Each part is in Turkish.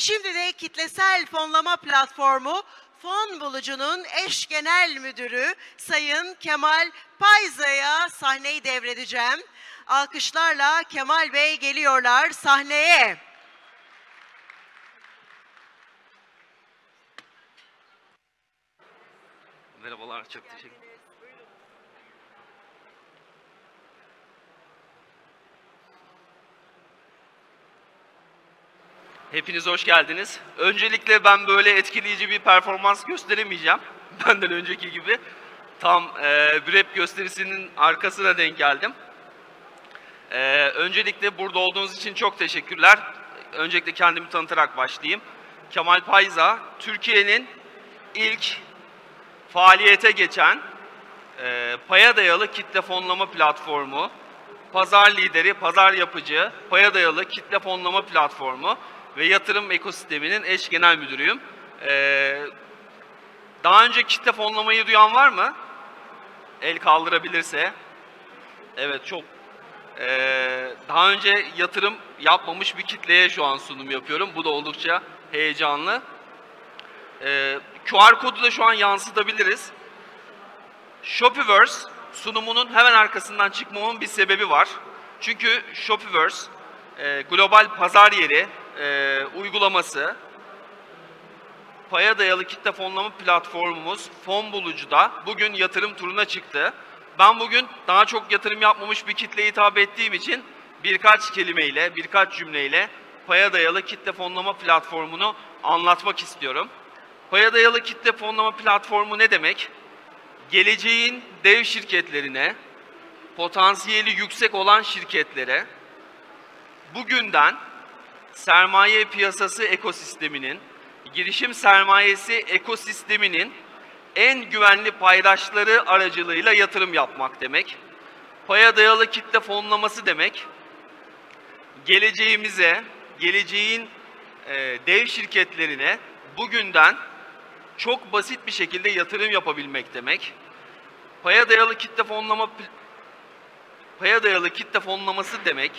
Şimdi de kitlesel fonlama platformu Fon Bulucu'nun eş genel müdürü Sayın Kemal Payza'ya sahneyi devredeceğim. Alkışlarla Kemal Bey geliyorlar sahneye. Merhabalar, çok teşekkür Hepiniz hoş geldiniz. Öncelikle ben böyle etkileyici bir performans gösteremeyeceğim. Benden önceki gibi. Tam e, bir rap gösterisinin arkasına denk geldim. E, öncelikle burada olduğunuz için çok teşekkürler. Öncelikle kendimi tanıtarak başlayayım. Kemal Payza, Türkiye'nin ilk faaliyete geçen e, paya dayalı kitle fonlama platformu, pazar lideri, pazar yapıcı, paya dayalı kitle fonlama platformu ve yatırım ekosisteminin eş genel müdürüyüm. E, daha önce kitle fonlamayı duyan var mı? El kaldırabilirse. Evet çok e, daha önce yatırım yapmamış bir kitleye şu an sunum yapıyorum. Bu da oldukça heyecanlı. Ee, QR kodu da şu an yansıtabiliriz. Shopify sunumunun hemen arkasından çıkmamın bir sebebi var. Çünkü Shopify e, global pazar yeri e, uygulaması paya dayalı kitle fonlama platformumuz Fon Bulucu'da bugün yatırım turuna çıktı. Ben bugün daha çok yatırım yapmamış bir kitleye hitap ettiğim için birkaç kelimeyle, birkaç cümleyle paya dayalı kitle fonlama platformunu anlatmak istiyorum. Paya dayalı kitle fonlama platformu ne demek? Geleceğin dev şirketlerine, potansiyeli yüksek olan şirketlere bugünden sermaye piyasası ekosisteminin, girişim sermayesi ekosisteminin en güvenli paydaşları aracılığıyla yatırım yapmak demek. Paya dayalı kitle fonlaması demek. Geleceğimize, geleceğin e, dev şirketlerine bugünden çok basit bir şekilde yatırım yapabilmek demek. Paya dayalı kitle fonlama paya dayalı kitle fonlaması demek.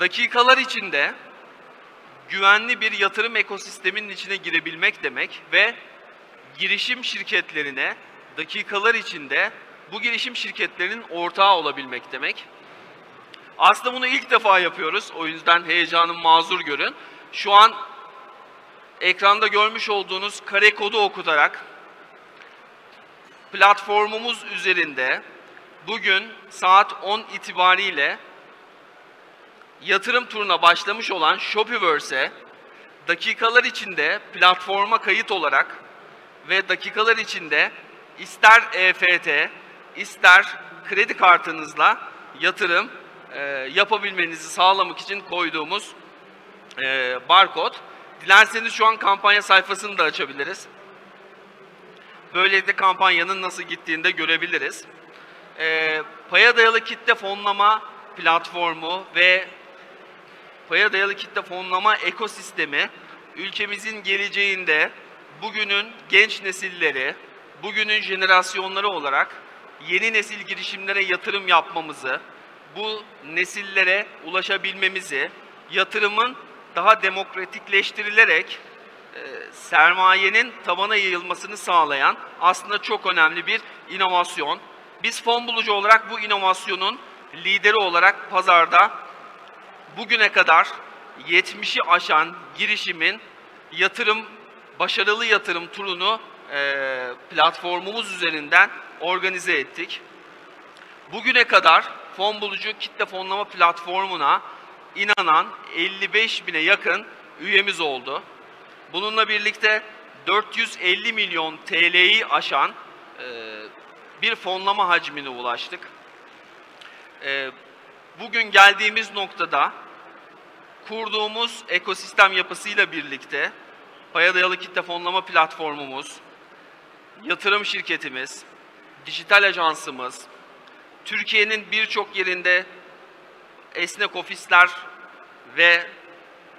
Dakikalar içinde güvenli bir yatırım ekosisteminin içine girebilmek demek ve girişim şirketlerine dakikalar içinde bu girişim şirketlerinin ortağı olabilmek demek. Aslında bunu ilk defa yapıyoruz. O yüzden heyecanım mazur görün. Şu an ekranda görmüş olduğunuz kare kodu okutarak platformumuz üzerinde bugün saat 10 itibariyle yatırım turuna başlamış olan Shopify'e dakikalar içinde platforma kayıt olarak ve dakikalar içinde ister EFT, ister kredi kartınızla yatırım e, yapabilmenizi sağlamak için koyduğumuz e, barkod. Dilerseniz şu an kampanya sayfasını da açabiliriz. Böylelikle kampanyanın nasıl gittiğini de görebiliriz. E, paya dayalı kitle fonlama platformu ve paya dayalı kitle fonlama ekosistemi ülkemizin geleceğinde bugünün genç nesilleri, bugünün jenerasyonları olarak yeni nesil girişimlere yatırım yapmamızı, bu nesillere ulaşabilmemizi, yatırımın daha demokratikleştirilerek e, sermayenin tabana yayılmasını sağlayan aslında çok önemli bir inovasyon. Biz fon bulucu olarak bu inovasyonun lideri olarak pazarda bugüne kadar 70'i aşan girişimin yatırım, başarılı yatırım turunu e, platformumuz üzerinden organize ettik. Bugüne kadar fon bulucu kitle fonlama platformuna inanan 55 bine yakın üyemiz oldu. Bununla birlikte 450 milyon TL'yi aşan e, bir fonlama hacmine ulaştık. E, bugün geldiğimiz noktada kurduğumuz ekosistem yapısıyla birlikte paya dayalı kitle fonlama platformumuz, yatırım şirketimiz, dijital ajansımız, Türkiye'nin birçok yerinde esnek ofisler ve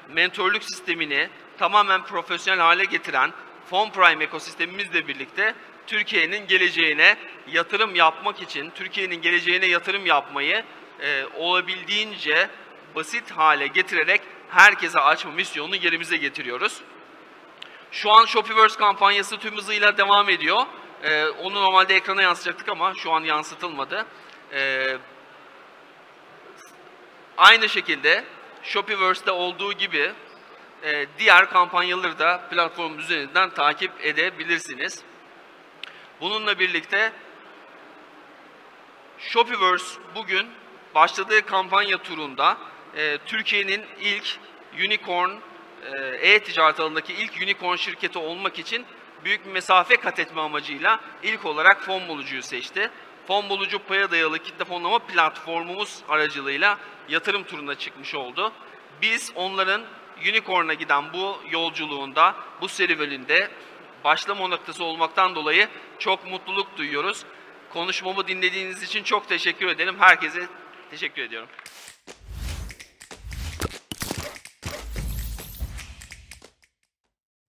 mentorluk sistemini tamamen profesyonel hale getiren Fon Prime ekosistemimizle birlikte Türkiye'nin geleceğine yatırım yapmak için, Türkiye'nin geleceğine yatırım yapmayı e, olabildiğince basit hale getirerek herkese açma misyonunu yerimize getiriyoruz. Şu an Shopify kampanyası tüm hızıyla devam ediyor. Ee, onu normalde ekrana yansıtacaktık ama şu an yansıtılmadı. Ee, aynı şekilde Shopify'de olduğu gibi e, diğer kampanyaları da platform üzerinden takip edebilirsiniz. Bununla birlikte Shopify bugün başladığı kampanya turunda e, Türkiye'nin ilk unicorn e, e-ticaret alanındaki ilk unicorn şirketi olmak için büyük bir mesafe kat etme amacıyla ilk olarak fon bulucuyu seçti. Fon bulucu paya dayalı kitle fonlama platformumuz aracılığıyla yatırım turuna çıkmış oldu. Biz onların unicorn'a giden bu yolculuğunda, bu serüveninde başlama noktası olmaktan dolayı çok mutluluk duyuyoruz. Konuşmamı dinlediğiniz için çok teşekkür ederim. Herkese teşekkür ediyorum.